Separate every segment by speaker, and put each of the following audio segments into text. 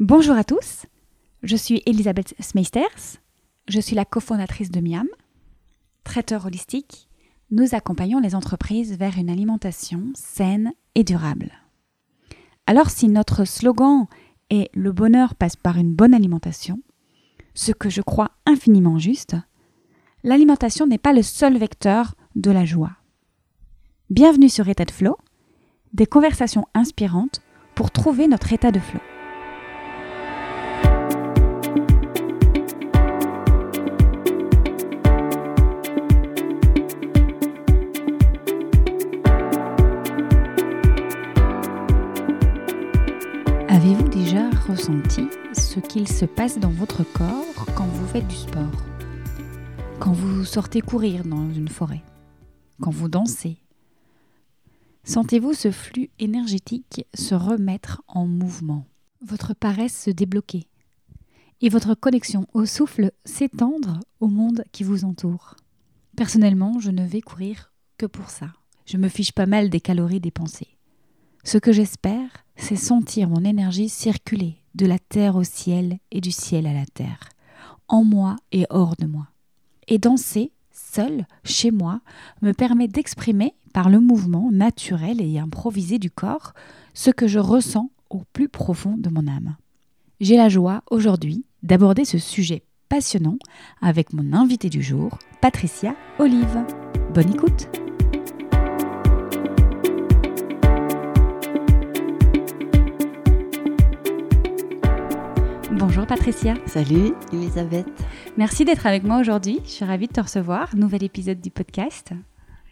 Speaker 1: Bonjour à tous, je suis Elisabeth Smeisters, je suis la cofondatrice de Miam. Traiteur holistique, nous accompagnons les entreprises vers une alimentation saine et durable. Alors si notre slogan est Le bonheur passe par une bonne alimentation, ce que je crois infiniment juste, l'alimentation n'est pas le seul vecteur de la joie. Bienvenue sur État de Flow, des conversations inspirantes pour trouver notre état de flow. Ressenti ce qu'il se passe dans votre corps quand vous faites du sport. Quand vous sortez courir dans une forêt. Quand vous dansez. Sentez-vous ce flux énergétique se remettre en mouvement. Votre paresse se débloquer. Et votre connexion au souffle s'étendre au monde qui vous entoure. Personnellement, je ne vais courir que pour ça. Je me fiche pas mal des calories dépensées. Ce que j'espère, c'est sentir mon énergie circuler de la terre au ciel et du ciel à la terre, en moi et hors de moi. Et danser, seul, chez moi, me permet d'exprimer par le mouvement naturel et improvisé du corps ce que je ressens au plus profond de mon âme. J'ai la joie aujourd'hui d'aborder ce sujet passionnant avec mon invité du jour, Patricia Olive. Bonne écoute! Bonjour Patricia.
Speaker 2: Salut Elisabeth.
Speaker 1: Merci d'être avec moi aujourd'hui. Je suis ravie de te recevoir. Nouvel épisode du podcast.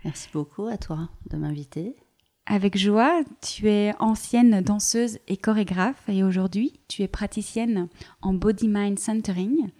Speaker 2: Merci beaucoup à toi de m'inviter.
Speaker 1: Avec joie, tu es ancienne danseuse et chorégraphe et aujourd'hui tu es praticienne en Body Mind Centering.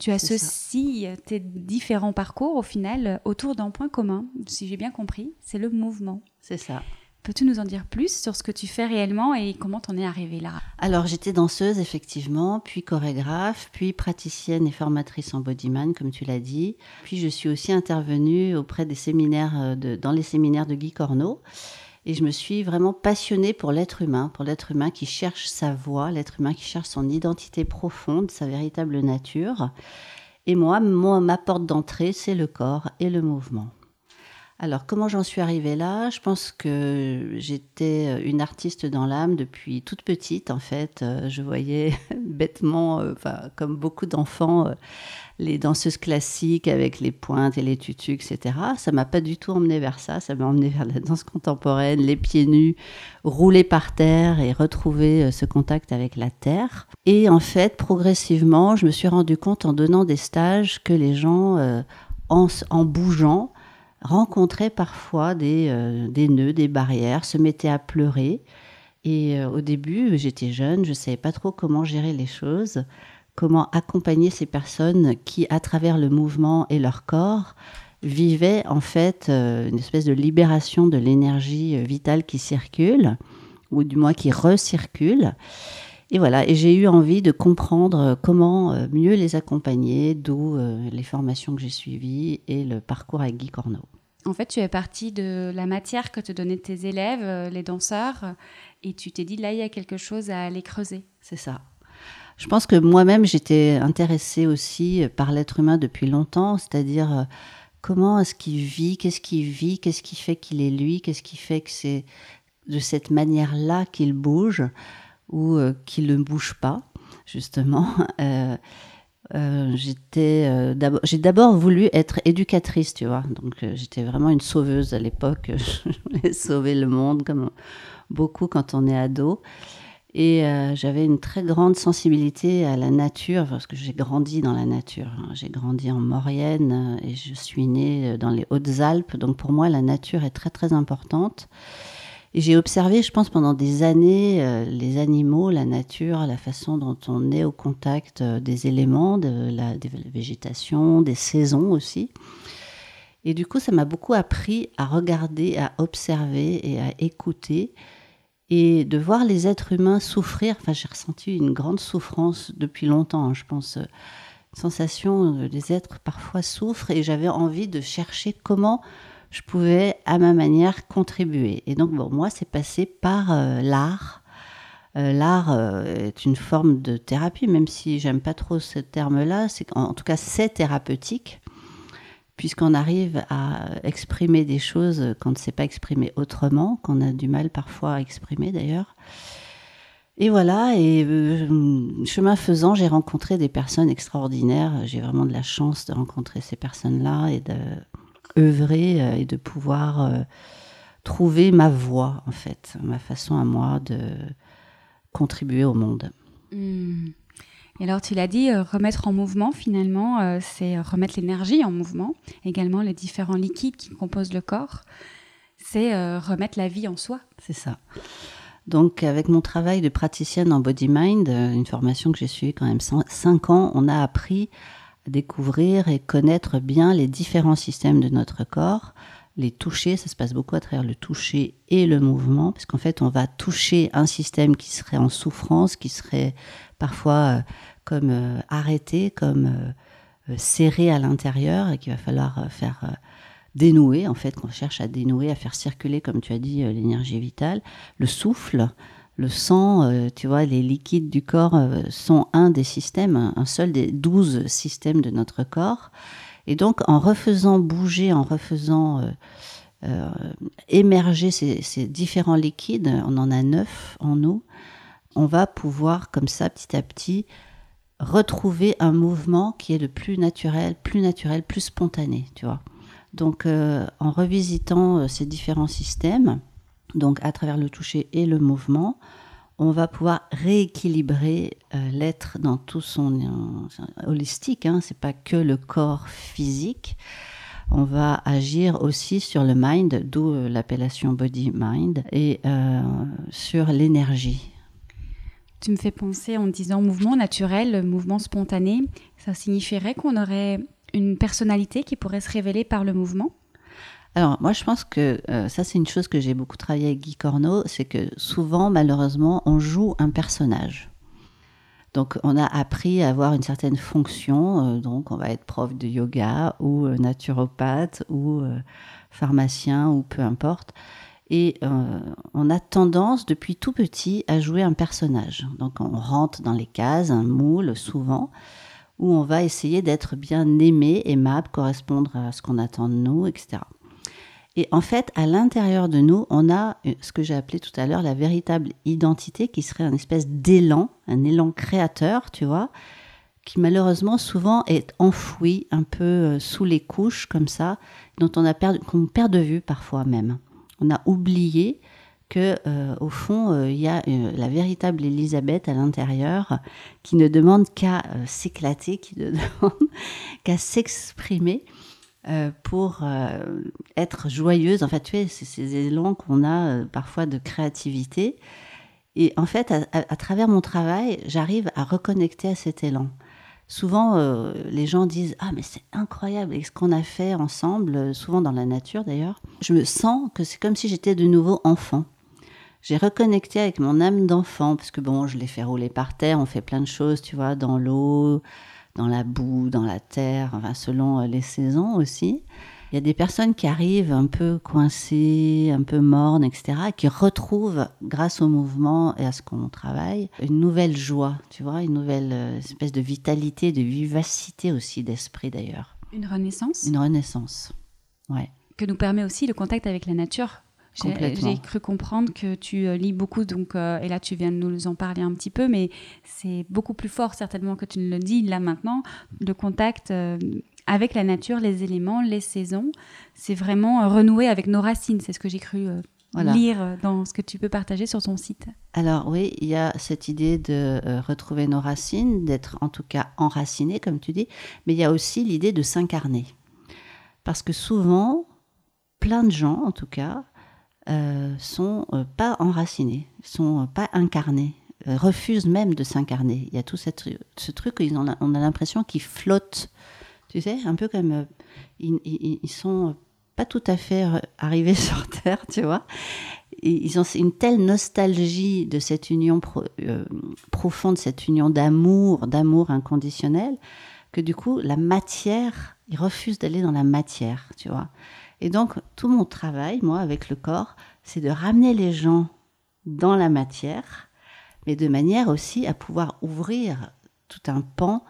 Speaker 1: Tu associes tes différents parcours au final autour d'un point commun, si j'ai bien compris, c'est le mouvement.
Speaker 2: C'est ça.
Speaker 1: Peux-tu nous en dire plus sur ce que tu fais réellement et comment t'en es arrivée là?
Speaker 2: Alors j'étais danseuse effectivement, puis chorégraphe, puis praticienne et formatrice en bodyman comme tu l'as dit. Puis je suis aussi intervenue auprès des séminaires euh, de, dans les séminaires de Guy Corneau. Et je me suis vraiment passionnée pour l'être humain, pour l'être humain qui cherche sa voix, l'être humain qui cherche son identité profonde, sa véritable nature. Et moi, moi ma porte d'entrée, c'est le corps et le mouvement. Alors, comment j'en suis arrivée là? Je pense que j'étais une artiste dans l'âme depuis toute petite, en fait. Euh, je voyais bêtement, euh, enfin, comme beaucoup d'enfants, euh, les danseuses classiques avec les pointes et les tutus, etc. Ça m'a pas du tout emmené vers ça. Ça m'a emmené vers la danse contemporaine, les pieds nus, rouler par terre et retrouver ce contact avec la terre. Et en fait, progressivement, je me suis rendu compte en donnant des stages que les gens, en, en bougeant, rencontrait parfois des, euh, des, nœuds, des barrières, se mettait à pleurer. Et euh, au début, j'étais jeune, je ne savais pas trop comment gérer les choses, comment accompagner ces personnes qui, à travers le mouvement et leur corps, vivaient en fait euh, une espèce de libération de l'énergie vitale qui circule, ou du moins qui recircule. Et voilà, et j'ai eu envie de comprendre comment mieux les accompagner, d'où les formations que j'ai suivies et le parcours avec Guy Corneau.
Speaker 1: En fait, tu es partie de la matière que te donnaient tes élèves, euh, les danseurs, et tu t'es dit, là, il y a quelque chose à aller creuser.
Speaker 2: C'est ça. Je pense que moi-même, j'étais intéressée aussi par l'être humain depuis longtemps, c'est-à-dire euh, comment est-ce qu'il vit, qu'est-ce qu'il vit, qu'est-ce qui fait qu'il est lui, qu'est-ce qui fait que c'est de cette manière-là qu'il bouge ou euh, qu'il ne bouge pas, justement. Euh, euh, j'ai d'abord voulu être éducatrice, tu vois. Donc j'étais vraiment une sauveuse à l'époque. Je voulais sauver le monde comme beaucoup quand on est ado. Et j'avais une très grande sensibilité à la nature parce que j'ai grandi dans la nature. J'ai grandi en Maurienne et je suis née dans les Hautes-Alpes. Donc pour moi, la nature est très très importante. Et j'ai observé, je pense, pendant des années, euh, les animaux, la nature, la façon dont on est au contact euh, des éléments, de la, végétation, des saisons aussi. Et du coup, ça m'a beaucoup appris à regarder, à observer et à écouter. Et de voir les êtres humains souffrir. Enfin, j'ai ressenti une grande souffrance depuis longtemps, je pense. Une sensation, les êtres parfois souffrent et j'avais envie de chercher comment je pouvais à ma manière contribuer. Et donc, bon, moi, c'est passé par euh, l'art, euh, l'art euh, est une forme de thérapie, même si j'aime pas trop ce terme-là. C'est en, tout cas c'est thérapeutique, puisqu'on arrive à exprimer des choses qu'on ne sait pas exprimer autrement, qu'on a du mal parfois à exprimer d'ailleurs. Et voilà, et chemin faisant, j'ai rencontré des personnes extraordinaires. J'ai vraiment de la chance de rencontrer ces personnes-là et de œuvrer et de pouvoir trouver ma voie, en fait, ma façon à moi de contribuer au monde.
Speaker 1: Hmm. Et alors, tu l'as dit, euh, remettre en mouvement, finalement, euh, c'est remettre l'énergie en mouvement. Également, les différents liquides qui composent le corps, c'est euh, remettre la vie en soi.
Speaker 2: C'est ça. Donc, avec mon travail de praticienne en body mind, une formation que j'ai suivie quand même 5 ans, on a appris découvrir et connaître bien les différents systèmes de notre corps, les toucher, ça se passe beaucoup à travers le toucher et le mouvement, parce qu'en fait, on va toucher un système qui serait en souffrance, qui serait parfois euh, comme euh, arrêté, comme euh, serré à l'intérieur, et qu'il va falloir faire dénouer, en fait, qu'on cherche à dénouer, à faire circuler, comme tu as dit, l'énergie vitale, le souffle. Le sang, tu vois, les liquides du corps sont un des systèmes, un seul des douze systèmes de notre corps. Et donc, en refaisant bouger, en refaisant euh, euh, émerger ces, différents liquides, on en a neuf en nous, on va pouvoir, comme ça, petit à petit, retrouver un mouvement qui est le plus naturel, plus naturel, plus spontané, tu vois. Donc, euh, en revisitant ces différents systèmes, donc à travers le toucher et le mouvement, on va pouvoir rééquilibrer euh, l'être dans tout son euh, holistique. Hein, c'est pas que le corps physique. On va agir aussi sur le mind, d'où euh, l'appellation body mind, et sur l'énergie.
Speaker 1: Tu me fais penser en disant mouvement naturel, mouvement spontané. Ça signifierait qu'on aurait une personnalité qui pourrait se révéler par le mouvement?
Speaker 2: Alors, moi, je pense que euh, ça, c'est une chose que j'ai beaucoup travaillé avec Guy Corneau, c'est que souvent, malheureusement, on joue un personnage. Donc, on a appris à avoir une certaine fonction. Euh, donc, on va être prof de yoga ou euh, naturopathe ou pharmacien ou peu importe. Et on a tendance, depuis tout petit, à jouer un personnage. Donc, on rentre dans les cases, un moule, souvent où on va essayer d'être bien aimé, aimable, correspondre à ce qu'on attend de nous, etc. Et en fait, à l'intérieur de nous, on a euh, ce que j'ai appelé tout à l'heure la véritable identité qui serait un espèce d'élan, un élan créateur, tu vois, qui malheureusement souvent est enfoui un peu euh, sous les couches comme ça, dont on a perdu, qu'on perd de vue parfois même. On a oublié que euh, au fond il y a la véritable Elisabeth à l'intérieur qui ne demande qu'à s'éclater, qui ne demande qu'à s'exprimer pour euh, être joyeuse. En fait, tu sais, ces élans qu'on a euh, parfois de créativité. Et en fait, à, travers mon travail, j'arrive à reconnecter à cet élan. Souvent, les gens disent Ah, mais c'est incroyable, et ce qu'on a fait ensemble, souvent dans la nature d'ailleurs, je me sens que c'est comme si j'étais de nouveau enfant. J'ai reconnecté avec mon âme d'enfant, parce que bon, je l'ai fait rouler par terre, on fait plein de choses, tu vois, dans l'eau, dans la boue, dans la terre, enfin, selon euh, les saisons aussi. Il y a des personnes qui arrivent un peu coincées, un peu mornes, etc., qui retrouvent, grâce au mouvement et à ce qu'on travaille, une nouvelle joie, tu vois, une nouvelle euh, espèce de vitalité, de vivacité aussi d'esprit d'ailleurs.
Speaker 1: Une renaissance?
Speaker 2: Une renaissance, ouais.
Speaker 1: Que nous permet aussi le contact avec la nature j'ai cru comprendre que tu euh, lis beaucoup, donc, euh, et là tu viens de nous en parler un petit peu, mais c'est beaucoup plus fort certainement que tu ne le dis là maintenant. Le contact euh, avec la nature, les éléments, les saisons, c'est vraiment renouer avec nos racines. C'est ce que j'ai cru lire dans ce que tu peux partager sur ton site.
Speaker 2: Alors oui, il y a cette idée de retrouver nos racines, d'être en tout cas enraciné, comme tu dis, mais il y a aussi l'idée de s'incarner. Parce que souvent, plein de gens, en tout cas, euh, sont euh, pas enracinés, sont pas incarnés, euh, refusent même de s'incarner. Il y a tout cette, ce truc, on a, on a l'impression qu'ils flottent, tu sais, un peu comme ils, ils, sont pas tout à fait arrivés sur Terre, tu vois. ils ont une telle nostalgie de cette union profonde, cette union d'amour, d'amour inconditionnel, que du coup, la matière, ils refusent d'aller dans la matière, tu vois. Et donc, tout mon travail, moi, avec le corps, c'est de ramener les gens dans la matière, mais de manière aussi à pouvoir ouvrir tout un pan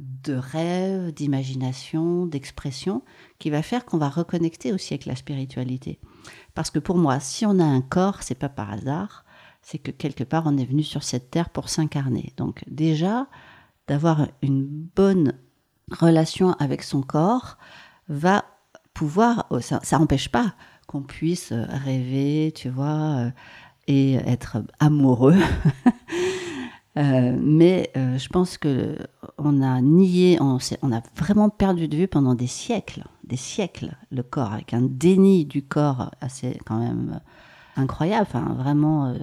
Speaker 2: de rêve, d'imagination, d'expression, qui va faire qu'on va reconnecter aussi avec la spiritualité. Parce que pour moi, si on a un corps, c'est pas par hasard, c'est que quelque part on est venu sur cette terre pour s'incarner. Donc déjà, d'avoir une bonne relation avec son corps va pouvoir, oh, ça n'empêche pas qu'on puisse rêver, tu vois, euh, et être amoureux. Euh, mais euh, je pense que on a nié, on, a vraiment perdu de vue pendant des siècles, des siècles, le corps, avec un déni du corps assez quand même incroyable, enfin vraiment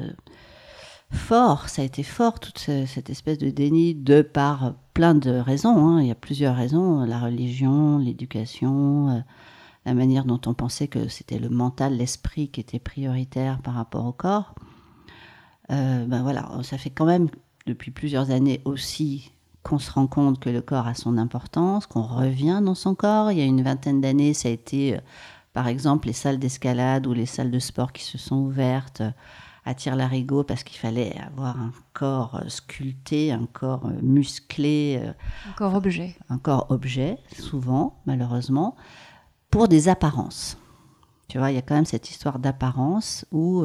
Speaker 2: fort, ça a été fort, toute cette espèce de déni, de par plein de raisons. Hein. Il y a plusieurs raisons, la religion, l'éducation, euh, la manière dont on pensait que c'était le mental, l'esprit qui était prioritaire par rapport au corps. Euh, ben voilà, ça fait quand même depuis plusieurs années aussi qu'on se rend compte que le corps a son importance, qu'on revient dans son corps. Il y a une vingtaine d'années, ça a été, euh, par exemple, les salles d'escalade ou les salles de sport qui se sont ouvertes à tire-larigot parce qu'il fallait avoir un corps euh, sculpté, un corps euh, musclé.
Speaker 1: Euh, un corps objet.
Speaker 2: Un corps objet, souvent, malheureusement, pour des apparences. Tu vois, il y a quand même cette histoire d'apparence où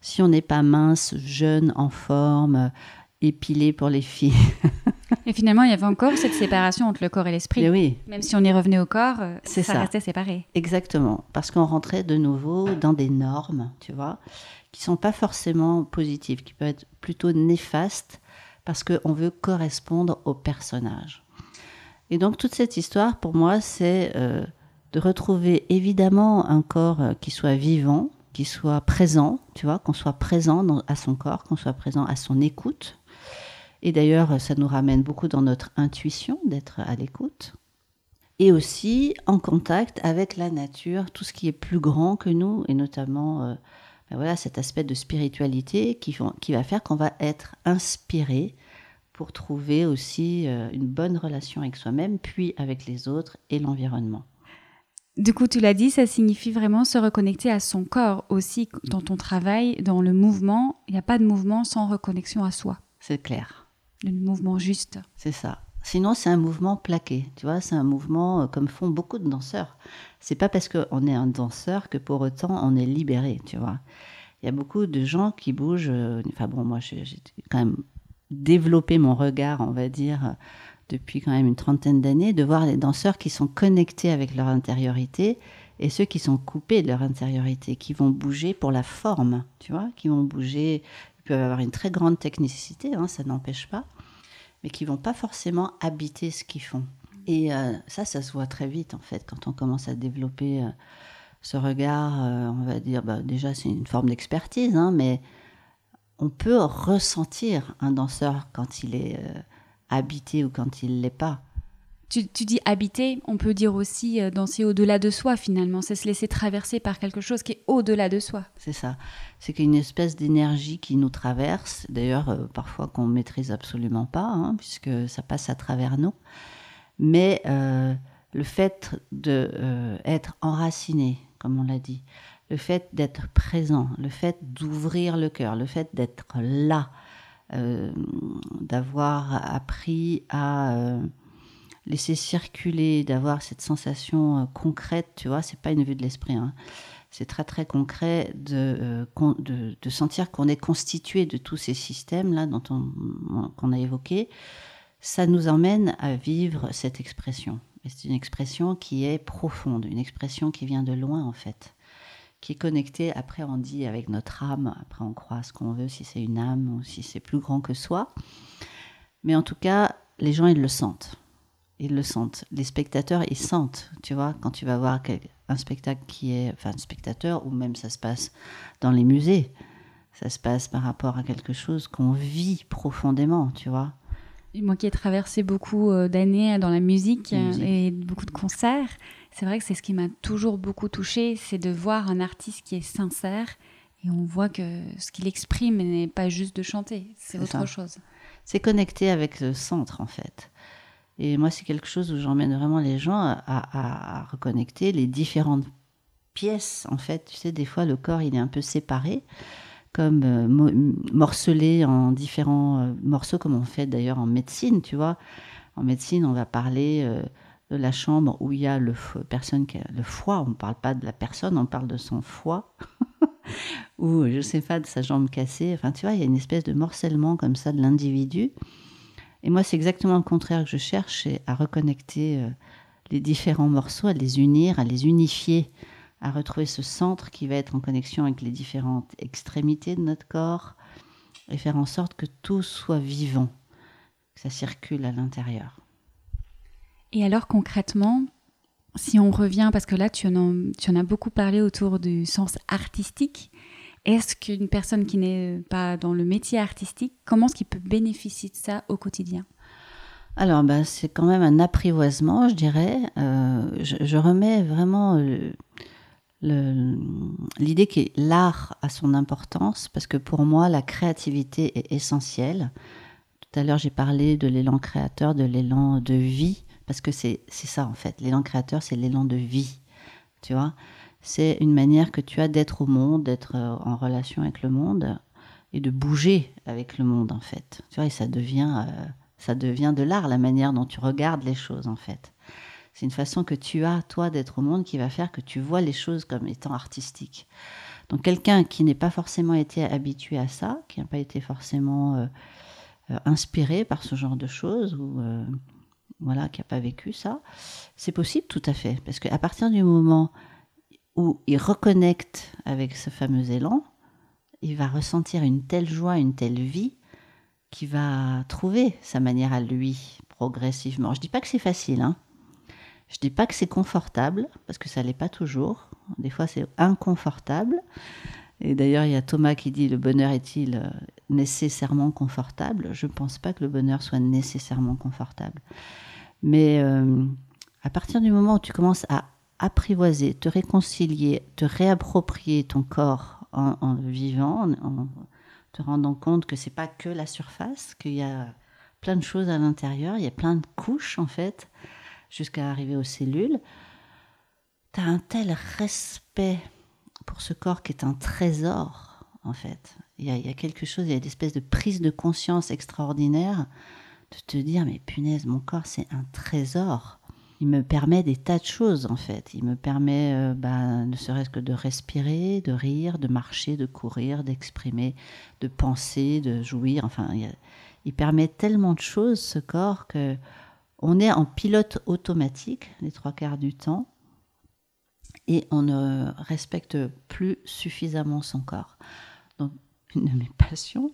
Speaker 2: si on n'est pas mince, jeune, en forme, épilé pour les filles.
Speaker 1: et finalement, il y avait encore cette séparation entre le corps et l'esprit.
Speaker 2: Oui.
Speaker 1: Même si on est revenu au corps, ça, ça restait séparé.
Speaker 2: Exactement, parce qu'on rentrait de nouveau dans des normes, tu vois qui sont pas forcément positives, qui peuvent être plutôt néfastes parce qu'on veut correspondre au personnage. Et donc toute cette histoire, pour moi, c'est euh, de retrouver évidemment un corps euh, qui soit vivant, qui soit présent, tu vois, qu'on soit présent à son corps, qu'on soit présent à son écoute. Et d'ailleurs, ça nous ramène beaucoup dans notre intuition d'être à l'écoute. Et aussi en contact avec la nature, tout ce qui est plus grand que nous, et notamment euh, ben voilà, cet aspect de spiritualité qui, va faire qu'on va être inspiré pour trouver aussi euh, une bonne relation avec soi-même, puis avec les autres et l'environnement.
Speaker 1: Du coup, tu l'as dit, ça signifie vraiment se reconnecter à son corps aussi dans ton travail, dans le mouvement. Il n'y a pas de mouvement sans reconnexion à soi.
Speaker 2: C'est clair.
Speaker 1: Le mouvement juste.
Speaker 2: C'est ça. Sinon, c'est un mouvement plaqué. Tu vois, c'est un mouvement euh, comme font beaucoup de danseurs c'est pas parce qu'on est un danseur que pour autant on est libéré, tu vois. Il y a beaucoup de gens qui bougent. Euh, enfin bon, moi j'ai quand même développé mon regard, on va dire, depuis quand même une trentaine d'années, de voir les danseurs qui sont connectés avec leur intériorité et ceux qui sont coupés de leur intériorité, qui vont bouger pour la forme, tu vois, qui vont bouger, ils peuvent avoir une très grande technicité, hein, ça n'empêche pas, mais qui vont pas forcément habiter ce qu'ils font. Et euh, ça, ça se voit très vite, en fait, quand on commence à développer euh, ce regard, euh, on va dire, bah, déjà, c'est une forme d'expertise, hein, mais on peut ressentir un danseur quand il est habité ou quand il ne l'est pas.
Speaker 1: Tu, tu, dis habiter, on peut dire aussi danser au-delà de soi finalement, c'est se laisser traverser par quelque chose qui est au-delà de soi.
Speaker 2: C'est ça, c'est qu'il y a une espèce d'énergie qui nous traverse, d'ailleurs parfois qu'on ne maîtrise absolument pas, hein, puisque ça passe à travers nous mais euh, le fait d'être euh, enraciné, comme on l'a dit, le fait d'être présent, le fait d'ouvrir le cœur, le fait d'être là, euh, d'avoir appris à laisser circuler, d'avoir cette sensation concrète, tu vois, c'est pas une vue de l'esprit, hein. c'est très très concret de, de, sentir qu'on est constitué de tous ces systèmes là dont on, qu'on a évoqués ça nous emmène à vivre cette expression. c'est une expression qui est profonde, une expression qui vient de loin en fait, qui est connectée, après on dit avec notre âme, après on croit ce qu'on veut, si c'est une âme ou si c'est plus grand que soi. Mais en tout cas, les gens, ils le sentent. Ils le sentent. Les spectateurs, ils sentent, tu vois, quand tu vas voir un spectacle qui est, enfin, un spectateur, ou même ça se passe dans les musées, ça se passe par rapport à quelque chose qu'on vit profondément, tu vois.
Speaker 1: Moi qui ai traversé beaucoup euh, d'années dans la musique, et beaucoup de concerts, c'est vrai que c'est ce qui m'a toujours beaucoup touché, c'est de voir un artiste qui est sincère et on voit que ce qu'il exprime n'est pas juste de chanter, c'est autre chose.
Speaker 2: C'est connecté avec le centre en fait. Et moi, c'est quelque chose où j'emmène vraiment les gens à, à, reconnecter les différentes pièces. En fait, tu sais, des fois, le corps, il est un peu séparé. comme euh, morcelés en différents euh, morceaux, comme on fait d'ailleurs en médecine, tu vois. En médecine, on va parler euh, la chambre où il y a le, personne le foie. On ne parle pas de la personne, on parle de son foie. ou je sais pas, de sa jambe cassée. Enfin, tu vois, il y a une espèce de morcellement comme ça de l'individu. Et moi, c'est exactement le contraire que je cherche, c'est à reconnecter les différents morceaux, à les unir, à les unifier à retrouver ce centre qui va être en connexion avec les différentes extrémités de notre corps et faire en sorte que tout soit vivant, que ça circule à l'intérieur.
Speaker 1: Et alors concrètement, si on revient, parce que là tu en, as beaucoup parlé autour du sens artistique, est-ce qu'une personne qui n'est pas dans le métier artistique, comment est-ce qu'il peut bénéficier de ça au quotidien?
Speaker 2: Alors, bah, c'est quand même un apprivoisement, je dirais. Euh, je, remets vraiment l'idée que l'art a son importance, parce que pour moi, la créativité est essentielle. Tout à l'heure, j'ai parlé de l'élan créateur, de l'élan de vie, parce que c'est ça en fait. L'élan créateur, c'est l'élan de vie. Tu vois C'est une manière que tu as d'être au monde, d'être euh, en relation avec le monde et de bouger avec le monde en fait. Tu vois, et ça devient, euh, ça devient de l'art, la manière dont tu regardes les choses en fait. C'est une façon que tu as, toi, d'être au monde qui va faire que tu vois les choses comme étant artistiques. Donc quelqu'un qui n'est pas forcément été habitué à ça, qui n'a pas été forcément euh, inspiré par ce genre de choses, ou voilà, qui n'a pas vécu ça, c'est possible tout à fait. Parce qu'à partir du moment où il reconnecte avec ce fameux élan, il va ressentir une telle joie, une telle vie, qu'il va trouver sa manière à lui progressivement. Je ne dis pas que c'est facile, hein. Je dis pas que c'est confortable, parce que ça l'est pas toujours. Des fois, c'est inconfortable. Et d'ailleurs, il y a Thomas qui dit le bonheur est-il euh, nécessairement confortable? Je ne pense pas que le bonheur soit nécessairement confortable. Mais euh, à partir du moment où tu commences à apprivoiser, te réconcilier, te réapproprier ton corps en, vivant, en, te rendant compte que c'est pas que la surface, qu'il y a plein de choses à l'intérieur, il y a plein de couches en fait jusqu'à arriver aux cellules, tu as un tel respect pour ce corps qui est un trésor, en fait. Il y a, quelque chose, il y a une espèce de prise de conscience extraordinaire de te dire, mais punaise, mon corps, c'est un trésor. Il me permet des tas de choses, en fait. Il me permet, euh, bah, ne serait-ce que de respirer, de rire, de marcher, de courir, d'exprimer, de penser, de jouir. Enfin, il permet tellement de choses, ce corps, que on est en pilote automatique les trois quarts du temps et on ne respecte plus suffisamment son corps. Donc, une de mes passions,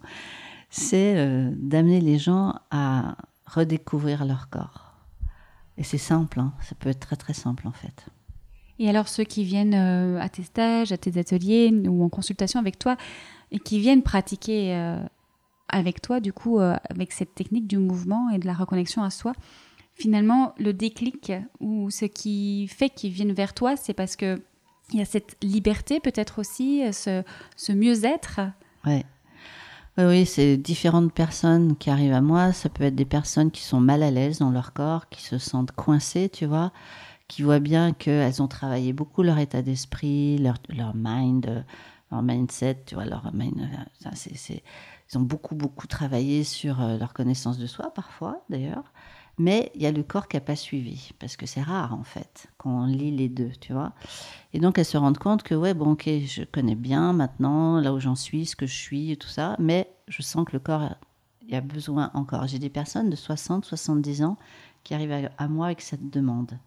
Speaker 2: c'est euh, d'amener les gens à redécouvrir leur corps. Et c'est simple, hein. ça peut être très très simple en fait.
Speaker 1: Et alors ceux qui viennent euh, à tes stages, à tes ateliers ou en consultation avec toi et qui viennent pratiquer euh, avec toi, du coup, avec cette technique du mouvement et de la reconnexion à soi, finalement, le déclic ou ce qui fait qu'ils viennent vers toi, c'est parce que il y a cette liberté, peut-être aussi, ce, mieux-être.
Speaker 2: Ouais. Oui, c'est différentes personnes qui arrivent à moi. Ça peut être des personnes qui sont mal à l'aise dans leur corps, qui se sentent coincées, tu vois, qui voient bien qu'elles ont travaillé beaucoup leur état d'esprit, leur, mind, leur mindset, tu vois, leur mind. Ils ont beaucoup, beaucoup travaillé sur euh, leur connaissance de soi, parfois, d'ailleurs. Mais il y a le corps qui n'a pas suivi, parce que c'est rare en fait, qu'on lit les deux, tu vois. Et donc elles se rendent compte que, ouais, bon, ok, je connais bien maintenant, là où j'en suis, ce que je suis, et tout ça, mais je sens que le corps, il y a besoin encore. J'ai des personnes de 60, 70 ans qui arrivent à, moi avec cette demande.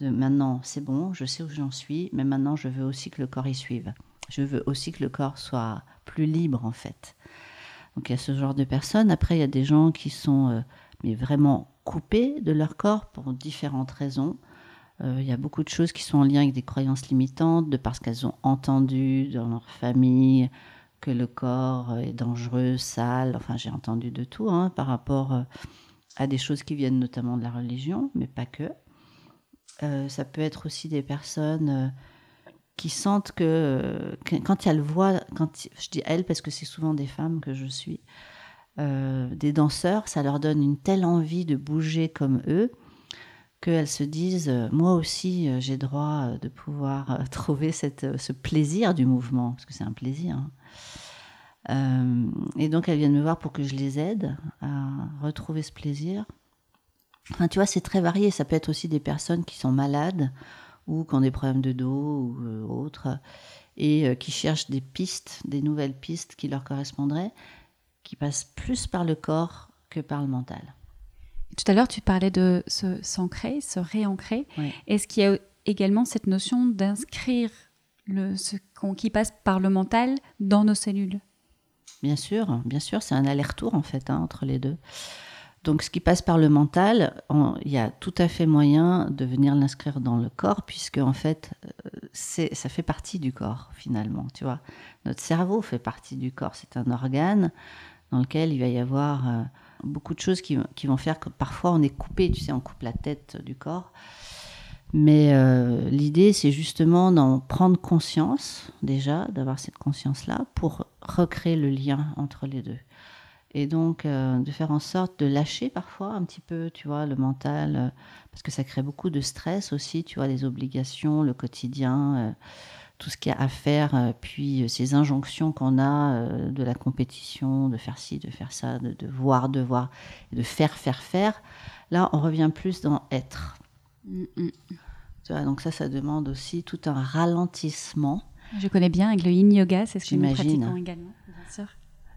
Speaker 2: De maintenant, c'est bon, je sais où j'en suis, mais maintenant je veux aussi que le corps y suive. Je veux aussi que le corps soit plus libre en fait. Donc il y a ce genre de personnes. Après, il y a des gens qui sont euh, mais vraiment coupés de leur corps pour différentes raisons. Euh, il y a beaucoup de choses qui sont en lien avec des croyances limitantes, de parce qu'elles ont entendu dans leur famille que le corps est dangereux, sale. Enfin, j'ai entendu de tout hein, par rapport euh, à des choses qui viennent notamment de la religion, mais pas que. Euh, ça peut être aussi des personnes qui sentent que, quand elles voient, quand je dis elles parce que c'est souvent des femmes que je suis, euh, des danseurs, ça leur donne une telle envie de bouger comme eux qu'elles se disent euh, moi aussi euh, j'ai droit de pouvoir trouver cette, ce plaisir du mouvement parce que c'est un plaisir. Hein. Et donc, elles viennent me voir pour que je les aide à retrouver ce plaisir. Enfin, tu vois, c'est très varié. Ça peut être aussi des personnes qui sont malades ou qui ont des problèmes de dos ou autres et qui cherchent des pistes, des nouvelles pistes qui leur correspondraient, qui passent plus par le corps que par le mental.
Speaker 1: Tout à l'heure, tu parlais de s'ancrer, se réancrer. Est-ce qu'il y a également cette notion d'inscrire ce qui passe par le mental dans nos cellules?
Speaker 2: Bien sûr, bien sûr, c'est un aller-retour en fait hein, entre les deux. Donc ce qui passe par le mental, il y a tout à fait moyen de venir l'inscrire dans le corps, puisque en fait, euh, ça fait partie du corps finalement, tu vois. Notre cerveau fait partie du corps, c'est un organe dans lequel il va y avoir euh, beaucoup de choses qui, vont faire que parfois on est coupé, tu sais, on coupe la tête du corps. Mais euh, l'idée, c'est justement d'en prendre conscience, déjà, d'avoir cette conscience-là, pour recréer le lien entre les deux. Et donc, euh, de faire en sorte de lâcher parfois un petit peu, tu vois, le mental, parce que ça crée beaucoup de stress aussi, tu vois, les obligations, le quotidien, tout ce qu'il y a à faire, puis ces injonctions qu'on a de la compétition, de faire ci, de faire ça, de, de voir, de voir, de faire, faire, faire. Là, on revient plus dans être. Mm, mm. Tu vois, donc ça, ça demande aussi tout un ralentissement.
Speaker 1: Je connais bien avec le yin yoga, c'est ce que nous pratiquons également, bien sûr.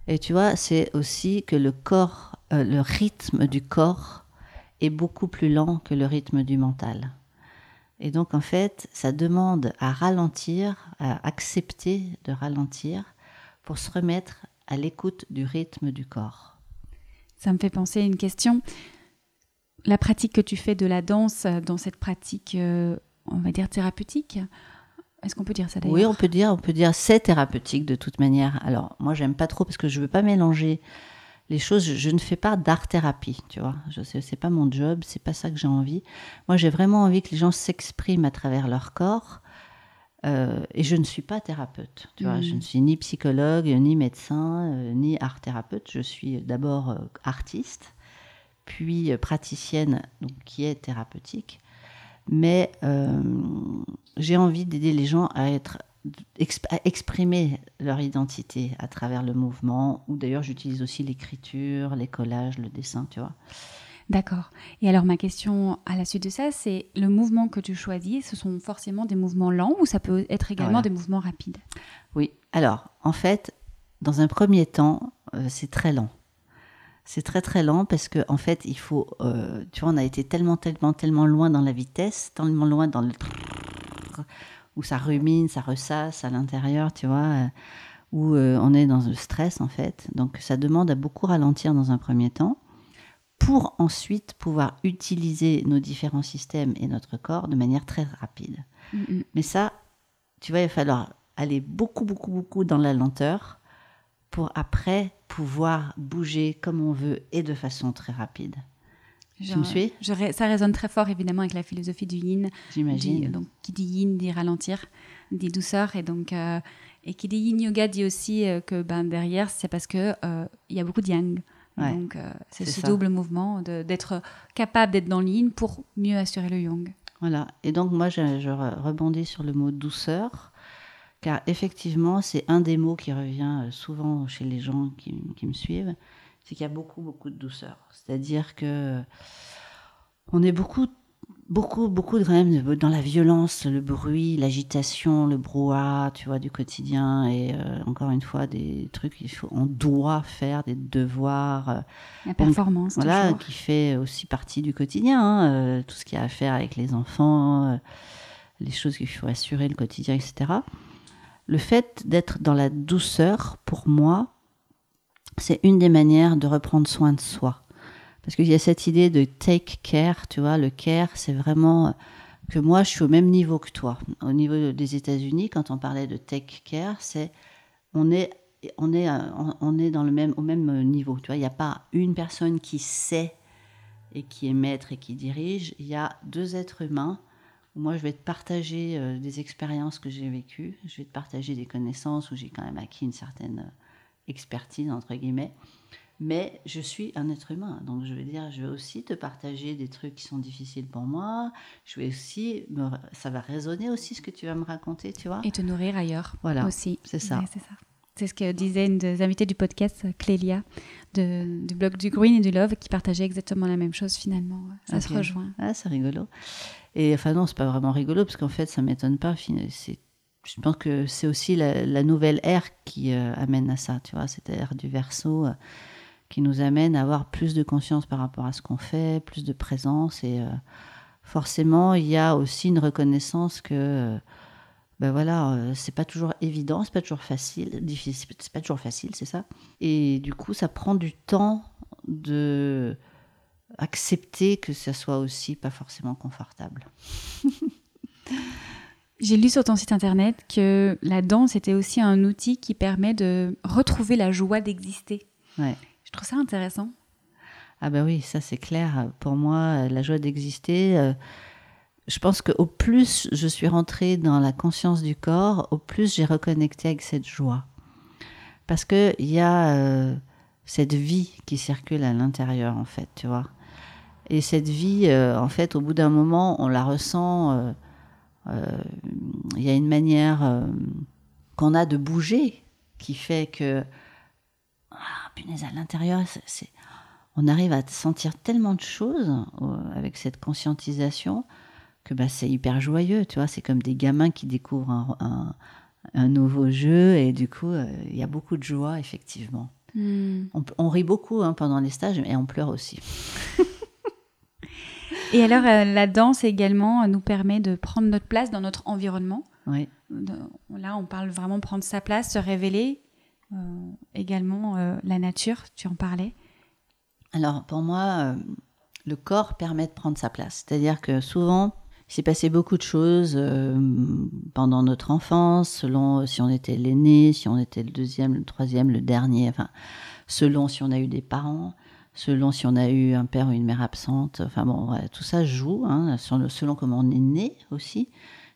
Speaker 2: Et tu vois, c'est aussi que le corps, euh, le rythme du corps est beaucoup plus lent que le rythme du mental. Et donc, en fait, ça demande à ralentir, à accepter de ralentir pour se remettre à l'écoute du rythme du corps.
Speaker 1: Ça me fait penser à une question. La pratique que tu fais de la danse dans cette pratique, euh, on va dire thérapeutique, est-ce qu'on peut dire ça d'ailleurs?
Speaker 2: Oui, on peut dire, on peut dire c'est thérapeutique de toute manière. Alors moi, j'aime pas trop parce que je veux pas mélanger les choses. Je, ne fais pas d'art thérapie, tu vois. Je sais, c'est pas mon job, c'est pas ça que j'ai envie. Moi, j'ai vraiment envie que les gens s'expriment à travers leur corps. Euh, et je ne suis pas thérapeute, tu vois. Je hmm. ne suis ni psychologue, ni médecin, euh, ni art thérapeute. Je suis d'abord euh, artiste, puis praticienne, donc qui est thérapeutique mais j'ai envie d'aider les gens à être à exprimer leur identité à travers le mouvement, ou d'ailleurs j'utilise aussi l'écriture, les collages, le dessin, tu vois.
Speaker 1: D'accord. Et alors ma question à la suite de ça, c'est le mouvement que tu choisis, ce sont forcément des mouvements lents ou ça peut être également des mouvements rapides?
Speaker 2: Oui. Alors, en fait, dans un premier temps, euh, c'est très lent c'est très très lent parce que en fait il faut euh, tu vois on a été tellement tellement tellement loin dans la vitesse tellement loin dans le où ça rumine ça ressasse à l'intérieur tu vois euh, où euh, on est dans le stress en fait. Donc ça demande à beaucoup ralentir dans un premier temps pour ensuite pouvoir utiliser nos différents systèmes et notre corps de manière très rapide. Mais ça tu vois il va falloir aller beaucoup beaucoup beaucoup dans la lenteur pour après pouvoir bouger comme on veut et de façon très rapide.
Speaker 1: Me suis Ça résonne très fort évidemment avec la philosophie du yin.
Speaker 2: J'imagine.
Speaker 1: Donc qui dit yin dit ralentir, dit douceur et donc euh, et qui dit yin yoga dit aussi euh, que ben derrière c'est parce que euh, il y a beaucoup de yang. donc c'est ce double mouvement d'être capable d'être dans le yin pour mieux assurer le yang.
Speaker 2: Voilà. Et donc moi je, je rebondis sur le mot douceur car effectivement, c'est un des mots qui revient euh, souvent chez les gens qui, me suivent, c'est qu'il y a beaucoup, beaucoup de douceur. C'est-à-dire que on est beaucoup, beaucoup, beaucoup quand même dans la violence, le bruit, l'agitation, le brouhaha, tu vois, du quotidien. Et euh, encore une fois, des trucs qu'il faut, on doit faire, des devoirs. Euh,
Speaker 1: la performance,
Speaker 2: Voilà, qui fait aussi partie du quotidien. Hein, tout ce qui a à faire avec les enfants, les choses qu'il faut assurer, le quotidien, etc le fait d'être dans la douceur, pour moi, c'est une des manières de reprendre soin de soi. Parce qu'il y a cette idée de take care, tu vois, le care, c'est vraiment que moi, je suis au même niveau que toi. Au niveau des États-Unis, quand on parlait de take care, c'est on est on est on est dans le même au même niveau. Tu vois, il n'y a pas une personne qui sait et qui est maître et qui dirige. Il y a deux êtres humains moi je vais te partager euh, des expériences que j'ai vécues, je vais te partager des connaissances où j'ai quand même acquis une certaine euh, expertise, entre guillemets. Mais je suis un être humain, donc je veux dire, je vais aussi te partager des trucs qui sont difficiles pour moi. Je vais aussi, ça va résonner aussi ce que tu vas me raconter, tu vois.
Speaker 1: Et te nourrir ailleurs.
Speaker 2: Voilà,
Speaker 1: aussi.
Speaker 2: C'est ça.
Speaker 1: c'est ça. C'est ce que disait une des invitées du podcast, Clélia, de, du blog du Green et du Love, qui partageait exactement la même chose finalement. Ça se rejoint.
Speaker 2: Ah, c'est rigolo. Et enfin, non, c'est pas vraiment rigolo, parce qu'en fait, ça m'étonne pas. Je pense que c'est aussi la, nouvelle ère qui euh, amène à ça, tu vois, cette ère du verso euh, qui nous amène à avoir plus de conscience par rapport à ce qu'on fait, plus de présence. Et euh, forcément, il y a aussi une reconnaissance que ben voilà, c'est pas toujours évident, c'est pas toujours facile, difficile, c'est pas toujours facile, c'est ça. Et du coup, ça prend du temps de accepter que ça soit aussi pas forcément confortable.
Speaker 1: J'ai lu sur ton site internet que la danse était aussi un outil qui permet de retrouver la joie d'exister.
Speaker 2: Ouais.
Speaker 1: Je trouve ça intéressant.
Speaker 2: Ah ben oui, ça c'est clair. Pour moi, la joie d'exister, euh, je pense qu'au plus je suis rentrée dans la conscience du corps, au plus j'ai reconnecté avec cette joie. Parce qu'il y a euh, cette vie qui circule à l'intérieur, en fait, tu vois. Et cette vie, euh, en fait, au bout d'un moment, on la ressent. Euh, il y a une manière qu'on a de bouger qui fait que. Ah, punaise, à l'intérieur, c'est, on arrive à sentir tellement de choses avec cette conscientisation que bah, c'est hyper joyeux, tu vois. C'est comme des gamins qui découvrent un, un, nouveau jeu et du coup, euh, il y a beaucoup de joie, effectivement. Hmm. On, rit beaucoup hein, pendant les stages et on pleure aussi.
Speaker 1: et alors, euh, la danse également nous permet de prendre notre place dans notre environnement.
Speaker 2: Oui.
Speaker 1: là, on parle vraiment de prendre sa place, se révéler. Euh, également, la nature, tu en parlais.
Speaker 2: Alors, pour moi, le corps permet de prendre sa place. C'est-à-dire que souvent, il s'est passé beaucoup de choses euh, pendant notre enfance, selon si on était l'aîné, si on était le deuxième, le troisième, le dernier, enfin, selon si on a eu des parents, selon si on a eu un père ou une mère absente. Enfin bon, tout ça joue, hein, selon comment on est né aussi.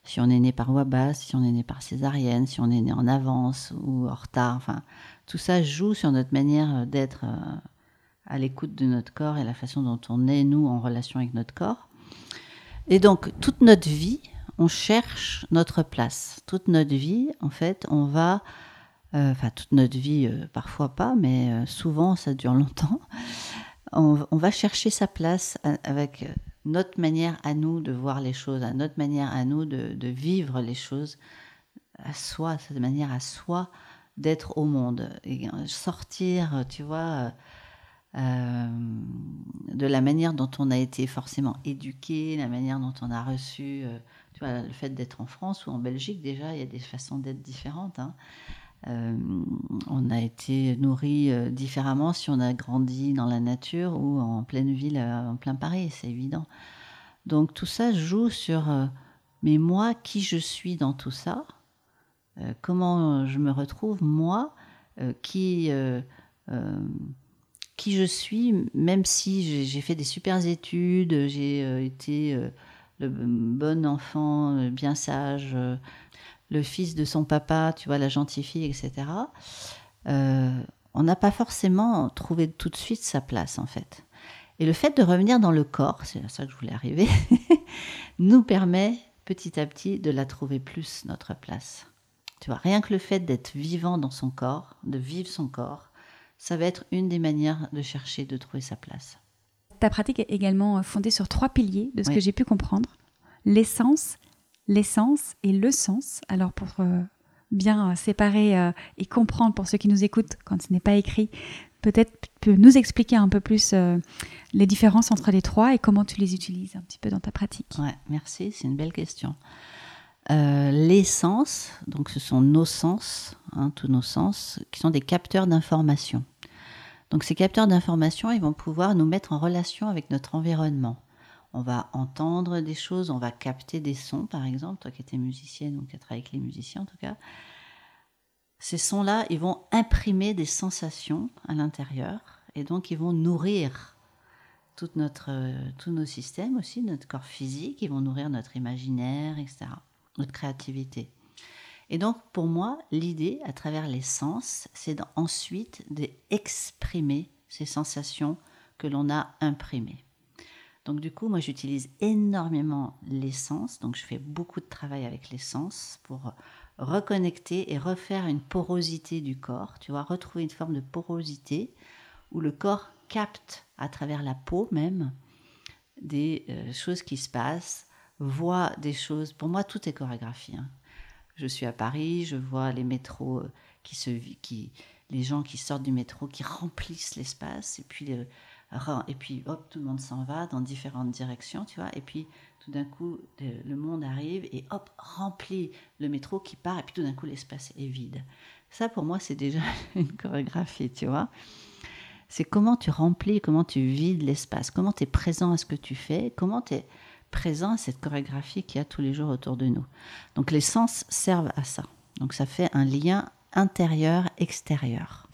Speaker 2: Si on est né par voie basse, si on est né par césarienne, si on est né en avance ou en retard, enfin, tout ça joue sur notre manière d'être euh, à l'écoute de notre corps et la façon dont on est, nous, en relation avec notre corps. Et donc, toute notre vie, on cherche notre place. Toute notre vie, en fait, on va, enfin, toute notre vie, euh, parfois pas, mais euh, souvent, ça dure longtemps. On, va chercher sa place avec notre manière à nous de voir les choses, à notre manière à nous de, vivre les choses, à soi, cette manière à soi d'être au monde. Sortir, tu vois euh, de la manière dont on a été forcément éduqué, la manière dont on a reçu, euh, tu vois, le fait d'être en France ou en Belgique déjà, il y a des façons d'être différentes. Hein. Euh, on a été nourri différemment si on a grandi dans la nature ou en pleine ville, en plein Paris, c'est évident. Donc tout ça joue sur, mais moi, qui je suis dans tout ça, comment je me retrouve, moi, qui qui je suis, même si j'ai fait des super études, j'ai euh, été euh, le bon enfant, euh, bien sage, le fils de son papa, tu vois, la gentille fille, etc. on n'a pas forcément trouvé tout de suite sa place, en fait. Et le fait de revenir dans le corps, c'est à ça que je voulais arriver, nous permet petit à petit de la trouver plus, notre place. Tu vois, rien que le fait d'être vivant dans son corps, de vivre son corps, ça va être une des manières de chercher, de trouver sa place.
Speaker 1: Ta pratique est également fondée sur trois piliers, de ce que j'ai pu comprendre. L'essence, l'essence et le sens. Alors pour euh, bien séparer euh, et comprendre pour ceux qui nous écoutent quand ce n'est pas écrit, peut-être peux nous expliquer un peu plus euh, les différences entre les trois et comment tu les utilises un petit peu dans ta pratique.
Speaker 2: Ouais, merci, c'est une belle question. Euh, les sens, donc ce sont nos sens, hein, tous nos sens, qui sont des capteurs d'information. Donc ces capteurs d'information, ils vont pouvoir nous mettre en relation avec notre environnement. On va entendre des choses, on va capter des sons, par exemple, toi qui étais musicienne ou qui as travaillé avec les musiciens en tout cas. Ces sons-là, ils vont imprimer des sensations à l'intérieur et donc ils vont nourrir tout notre, euh, tous nos systèmes aussi, notre corps physique, ils vont nourrir notre imaginaire, etc notre créativité. Et donc, pour moi, l'idée, à travers les sens, c'est ensuite d'exprimer ces sensations que l'on a imprimées. Donc, du coup, moi, j'utilise énormément les sens. Donc, je fais beaucoup de travail avec les sens pour reconnecter et refaire une porosité du corps, tu vois, retrouver une forme de porosité où le corps capte à travers la peau même des euh, choses qui se passent, voit des choses. Pour moi, tout est chorégraphie. hein. Je suis à Paris, je vois les métros euh, qui se, qui, les gens qui sortent du métro, qui remplissent l'espace, et puis et puis hop, tout le monde s'en va dans différentes directions, tu vois. Et puis tout d'un coup, le, monde arrive et hop, remplit le métro qui part, et puis tout d'un coup, l'espace est vide. Ça, pour moi, c'est déjà une chorégraphie, tu vois. C'est comment tu remplis, comment tu vides l'espace, comment tu es présent à ce que tu fais, comment tu es présent à cette chorégraphie qu'il y a tous les jours autour de nous. Donc les sens servent à ça. Donc ça fait un lien intérieur-extérieur.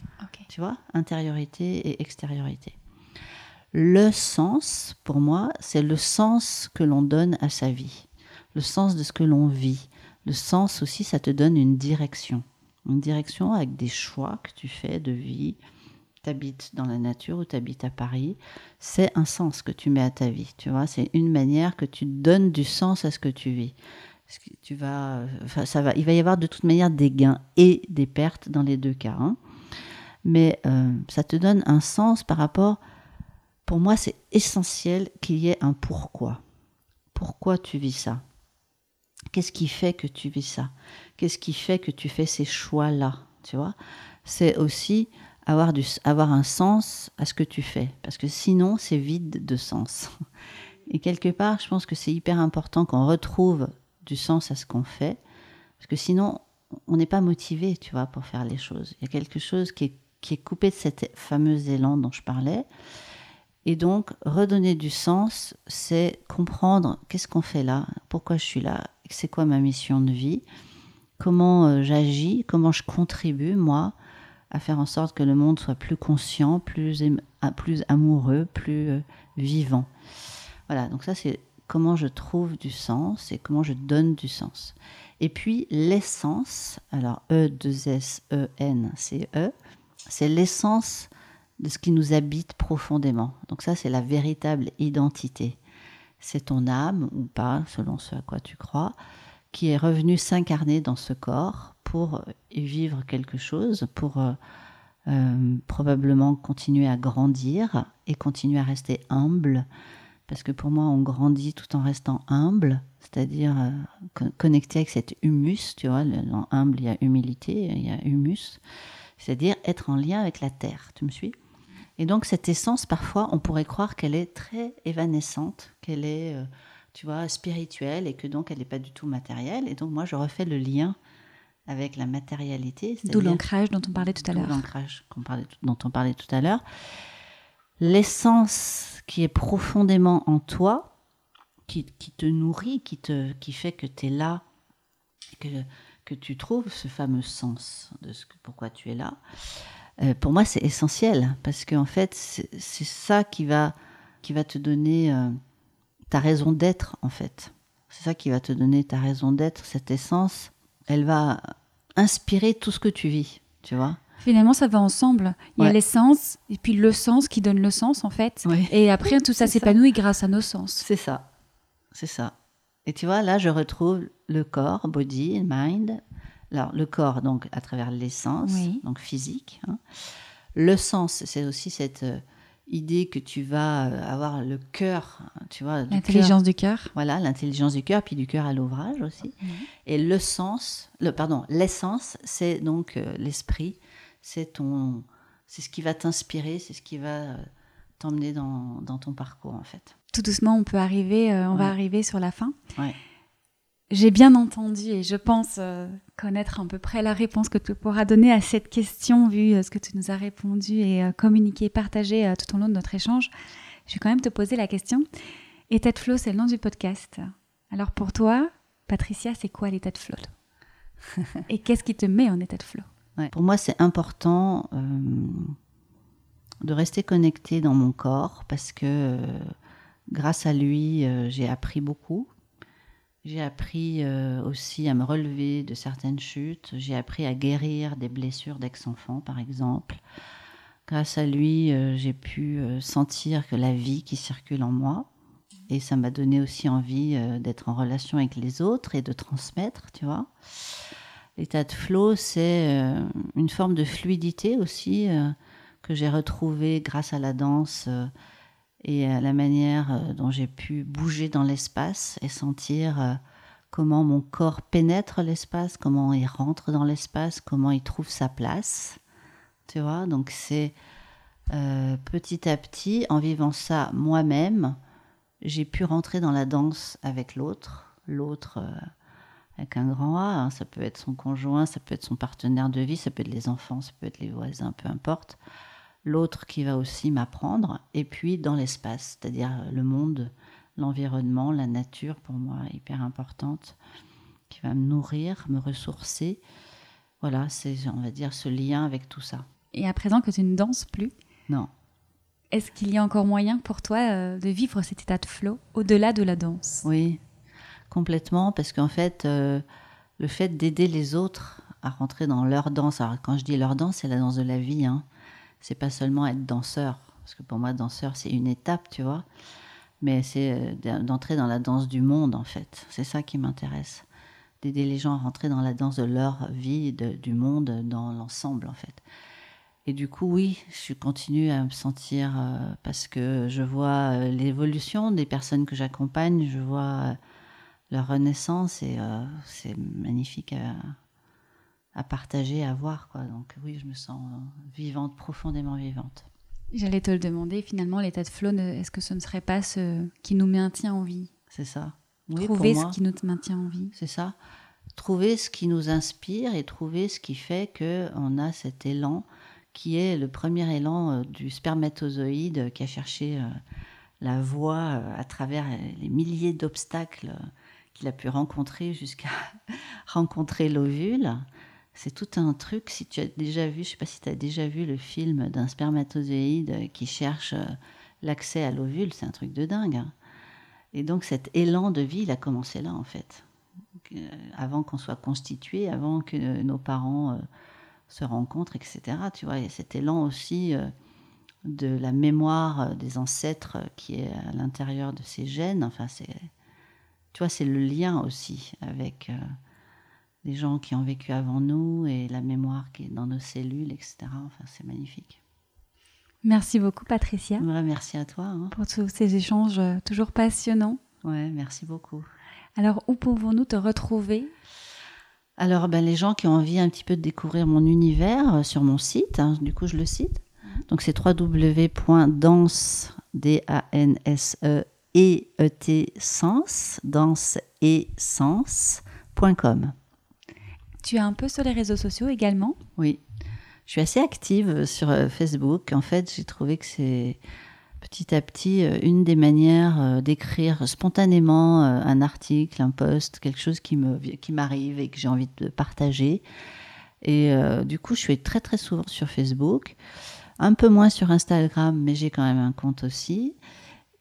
Speaker 2: Tu vois? Intériorité et extériorité. Le sens, pour moi, c'est le sens que l'on donne à sa vie, le sens de ce que l'on vit. Le sens aussi, ça te donne une direction. Une direction avec des choix que tu fais de vie. Tu habites dans la nature ou tu habites à Paris. C'est un sens que tu mets à ta vie. Tu vois, c'est une manière que tu donnes du sens à ce que tu vis. Tu vas, ça va, il va y avoir de toute manière des gains et des pertes dans les deux cas. hein. Mais euh, ça te donne un sens par rapport. Pour moi, c'est essentiel qu'il y ait un pourquoi. Pourquoi tu vis ça? Qu'est-ce qui fait que tu vis ça? Qu'est-ce qui fait que tu fais ces choix-là? Tu vois? C'est aussi avoir, du, avoir un sens à ce que tu fais. Parce que sinon, c'est vide de sens. Et quelque part, je pense que c'est hyper important qu'on retrouve du sens à ce qu'on fait. Parce que sinon, on n'est pas motivé, tu vois, pour faire les choses. Il y a quelque chose qui est, qui est coupé de cet fameux élan dont je parlais. Et donc, redonner du sens, c'est comprendre qu'est-ce qu'on fait là, pourquoi je suis là, c'est quoi ma mission de vie, comment euh, j'agis, comment je contribue, moi, à faire en sorte que le monde soit plus conscient, plus, ah, amoureux, plus euh, vivant. Voilà, donc ça, c'est comment je trouve du sens et comment je donne du sens. Et puis, l'essence, alors E, 2 S, E, N, C, E, c'est l'essence de ce qui nous habite profondément. Donc ça, c'est la véritable identité. C'est ton âme, ou pas, selon ce à quoi tu crois, qui est revenue s'incarner dans ce corps pour vivre quelque chose, pour euh, euh, probablement continuer à grandir et continuer à rester humble. Parce que pour moi, on grandit tout en restant humble, c'est-à-dire euh, co- connecté avec cet humus, tu vois, dans humble, il y a humilité, il y a humus, c'est-à-dire être en lien avec la terre, tu me suis? Et donc cette essence, parfois, on pourrait croire qu'elle est très évanescente, qu'elle est, euh, tu vois, spirituelle et que donc elle n'est pas du tout matérielle. Et donc moi, je refais le lien avec la matérialité.
Speaker 1: D'où l'ancrage dont on parlait tout à l'heure.
Speaker 2: l'ancrage dont on parlait tout à l'heure. L'essence qui est profondément en toi, qui, qui te nourrit, qui, te, qui fait que tu es là, que, que tu trouves ce fameux sens de ce que, pourquoi tu es là, euh, pour moi, c'est essentiel parce qu'en fait, c'est ça qui va, qui va te donner euh, ta raison d'être, en fait. C'est ça qui va te donner ta raison d'être, cette essence. Elle va inspirer tout ce que tu vis, tu vois.
Speaker 1: Finalement, ça va ensemble. Il y a l'essence et puis le sens qui donne le sens, en fait.
Speaker 2: Ouais.
Speaker 1: Et après, tout ça. s'épanouit grâce à nos sens.
Speaker 2: C'est ça. C'est ça. Et tu vois, là, je retrouve le corps, body, mind. Alors, le corps, donc, à travers l'essence,
Speaker 1: Oui.
Speaker 2: donc physique. hein. Le sens, c'est aussi cette euh, idée que tu vas euh, avoir le cœur, tu vois.
Speaker 1: L'intelligence du cœur.
Speaker 2: Voilà, l'intelligence du cœur, puis du cœur à l'ouvrage aussi. Et le sens, le, pardon, l'essence, c'est donc euh, l'esprit, c'est ton, c'est ce qui va t'inspirer, c'est ce qui va euh, t'emmener dans, dans ton parcours, en fait.
Speaker 1: Tout doucement, on peut arriver, on va arriver sur la fin.
Speaker 2: Ouais.
Speaker 1: J'ai bien entendu et je pense euh, connaître à peu près la réponse que tu pourras donner à cette question vu euh, ce que tu nous as répondu et euh, communiqué, partagé euh, tout au long de notre échange. Je vais quand même te poser la question. État de flow, c'est le nom du podcast. Alors pour toi, Patricia, c'est quoi l'état de flow Et qu'est-ce qui te met en état de flow
Speaker 2: Ouais. Pour moi, c'est important de rester connecté dans mon corps parce que grâce à lui, j'ai appris beaucoup. J'ai appris euh, aussi à me relever de certaines chutes. J'ai appris à guérir des blessures d'ex-enfants, par exemple. Grâce à lui, euh, j'ai pu euh, sentir que la vie qui circule en moi. Et ça m'a donné aussi envie d'être en relation avec les autres et de transmettre, tu vois. L'état de flow, c'est une forme de fluidité aussi que j'ai retrouvée grâce à la danse et à la manière dont j'ai pu bouger dans l'espace et sentir comment mon corps pénètre l'espace, comment il rentre dans l'espace, comment il trouve sa place. Tu vois, donc c'est petit à petit, en vivant ça moi-même, j'ai pu rentrer dans la danse avec l'autre, l'autre euh, avec un grand A, hein. ça peut être son conjoint, ça peut être son partenaire de vie, ça peut être les enfants, ça peut être les voisins, peu importe. L'autre qui va aussi m'apprendre, et puis dans l'espace, c'est-à-dire le monde, l'environnement, la nature, pour moi, hyper importante, qui va me nourrir, me ressourcer. Voilà, c'est, on va dire, ce lien avec tout ça.
Speaker 1: Et à présent que tu ne danses plus
Speaker 2: Non.
Speaker 1: Est-ce qu'il y a encore moyen pour toi euh, de vivre cet état de flow au-delà de la danse?
Speaker 2: Oui, complètement, parce qu'en fait, euh, le fait d'aider les autres à rentrer dans leur danse, alors quand je dis leur danse, c'est la danse de la vie, hein. C'est pas seulement être danseur, parce que pour moi, danseur, c'est une étape, tu vois, mais c'est euh, d'entrer dans la danse du monde, en fait. C'est ça qui m'intéresse, d'aider les gens à rentrer dans la danse de leur vie, du monde, dans l'ensemble, en fait. Et du coup, oui, je continue à me sentir, euh, parce que je vois euh, l'évolution des personnes que j'accompagne, je vois leur renaissance et c'est magnifique à, partager, à voir. Quoi. Donc oui, je me sens vivante, profondément vivante.
Speaker 1: J'allais te le demander, finalement, l'état de flow, est-ce que ce ne serait pas ce qui nous maintient en vie?
Speaker 2: C'est ça.
Speaker 1: trouver ce qui nous maintient en vie.
Speaker 2: C'est ça. Trouver ce qui nous inspire et trouver ce qui fait qu'on a cet élan qui est le premier élan euh, du spermatozoïde qui a cherché euh, la voie euh, à travers les milliers d'obstacles qu'il a pu rencontrer jusqu'à rencontrer l'ovule. C'est tout un truc. Si tu as déjà vu, je sais pas si tu as déjà vu le film d'un spermatozoïde qui cherche l'accès à l'ovule, c'est un truc de dingue. Hein. Et donc cet élan de vie, il a commencé là en fait. Avant qu'on soit constitué, avant que nos parents se rencontrent, etc. Tu vois, il y a cet élan aussi euh, de la mémoire euh, des ancêtres euh, qui est à l'intérieur de ces gènes. Enfin, c'est, tu vois, c'est le lien aussi avec les gens qui ont vécu avant nous et la mémoire qui est dans nos cellules, etc. Enfin, c'est magnifique.
Speaker 1: Merci beaucoup, Patricia.
Speaker 2: merci à toi. Hein.
Speaker 1: Pour tous ces échanges toujours passionnants.
Speaker 2: Ouais, merci beaucoup.
Speaker 1: Alors, où pouvons-nous te retrouver?
Speaker 2: Alors, ben, les gens qui ont envie un petit peu de découvrir mon univers euh, sur mon site, hein, du coup, je le cite. Donc, c'est www.danse, d a n s t sens, danse et sens.com.
Speaker 1: Tu es un peu sur les réseaux sociaux également
Speaker 2: Oui. Je suis assez active sur euh, Facebook. En fait, j'ai trouvé que c'est petit à petit euh, une des manières euh, d'écrire spontanément euh, un article, un post, quelque chose qui qui m'arrive et que j'ai envie de partager. Et du coup, je suis très très souvent sur Facebook, un peu moins sur Instagram, mais j'ai quand même un compte aussi.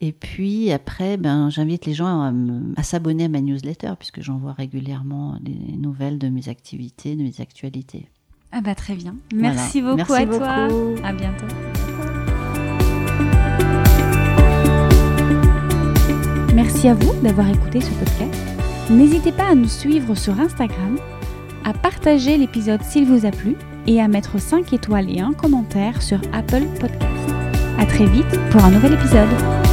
Speaker 2: Et puis après, ben, j'invite les gens à, à s'abonner à ma newsletter puisque j'envoie régulièrement des nouvelles de mes activités, de mes actualités.
Speaker 1: Ah bah très bien. Merci beaucoup à toi. À bientôt. Merci à vous d'avoir écouté ce podcast. N'hésitez pas à nous suivre sur Instagram, à partager l'épisode s'il vous a plu et à mettre 5 étoiles et un commentaire sur Apple Podcast. À très vite pour un nouvel épisode.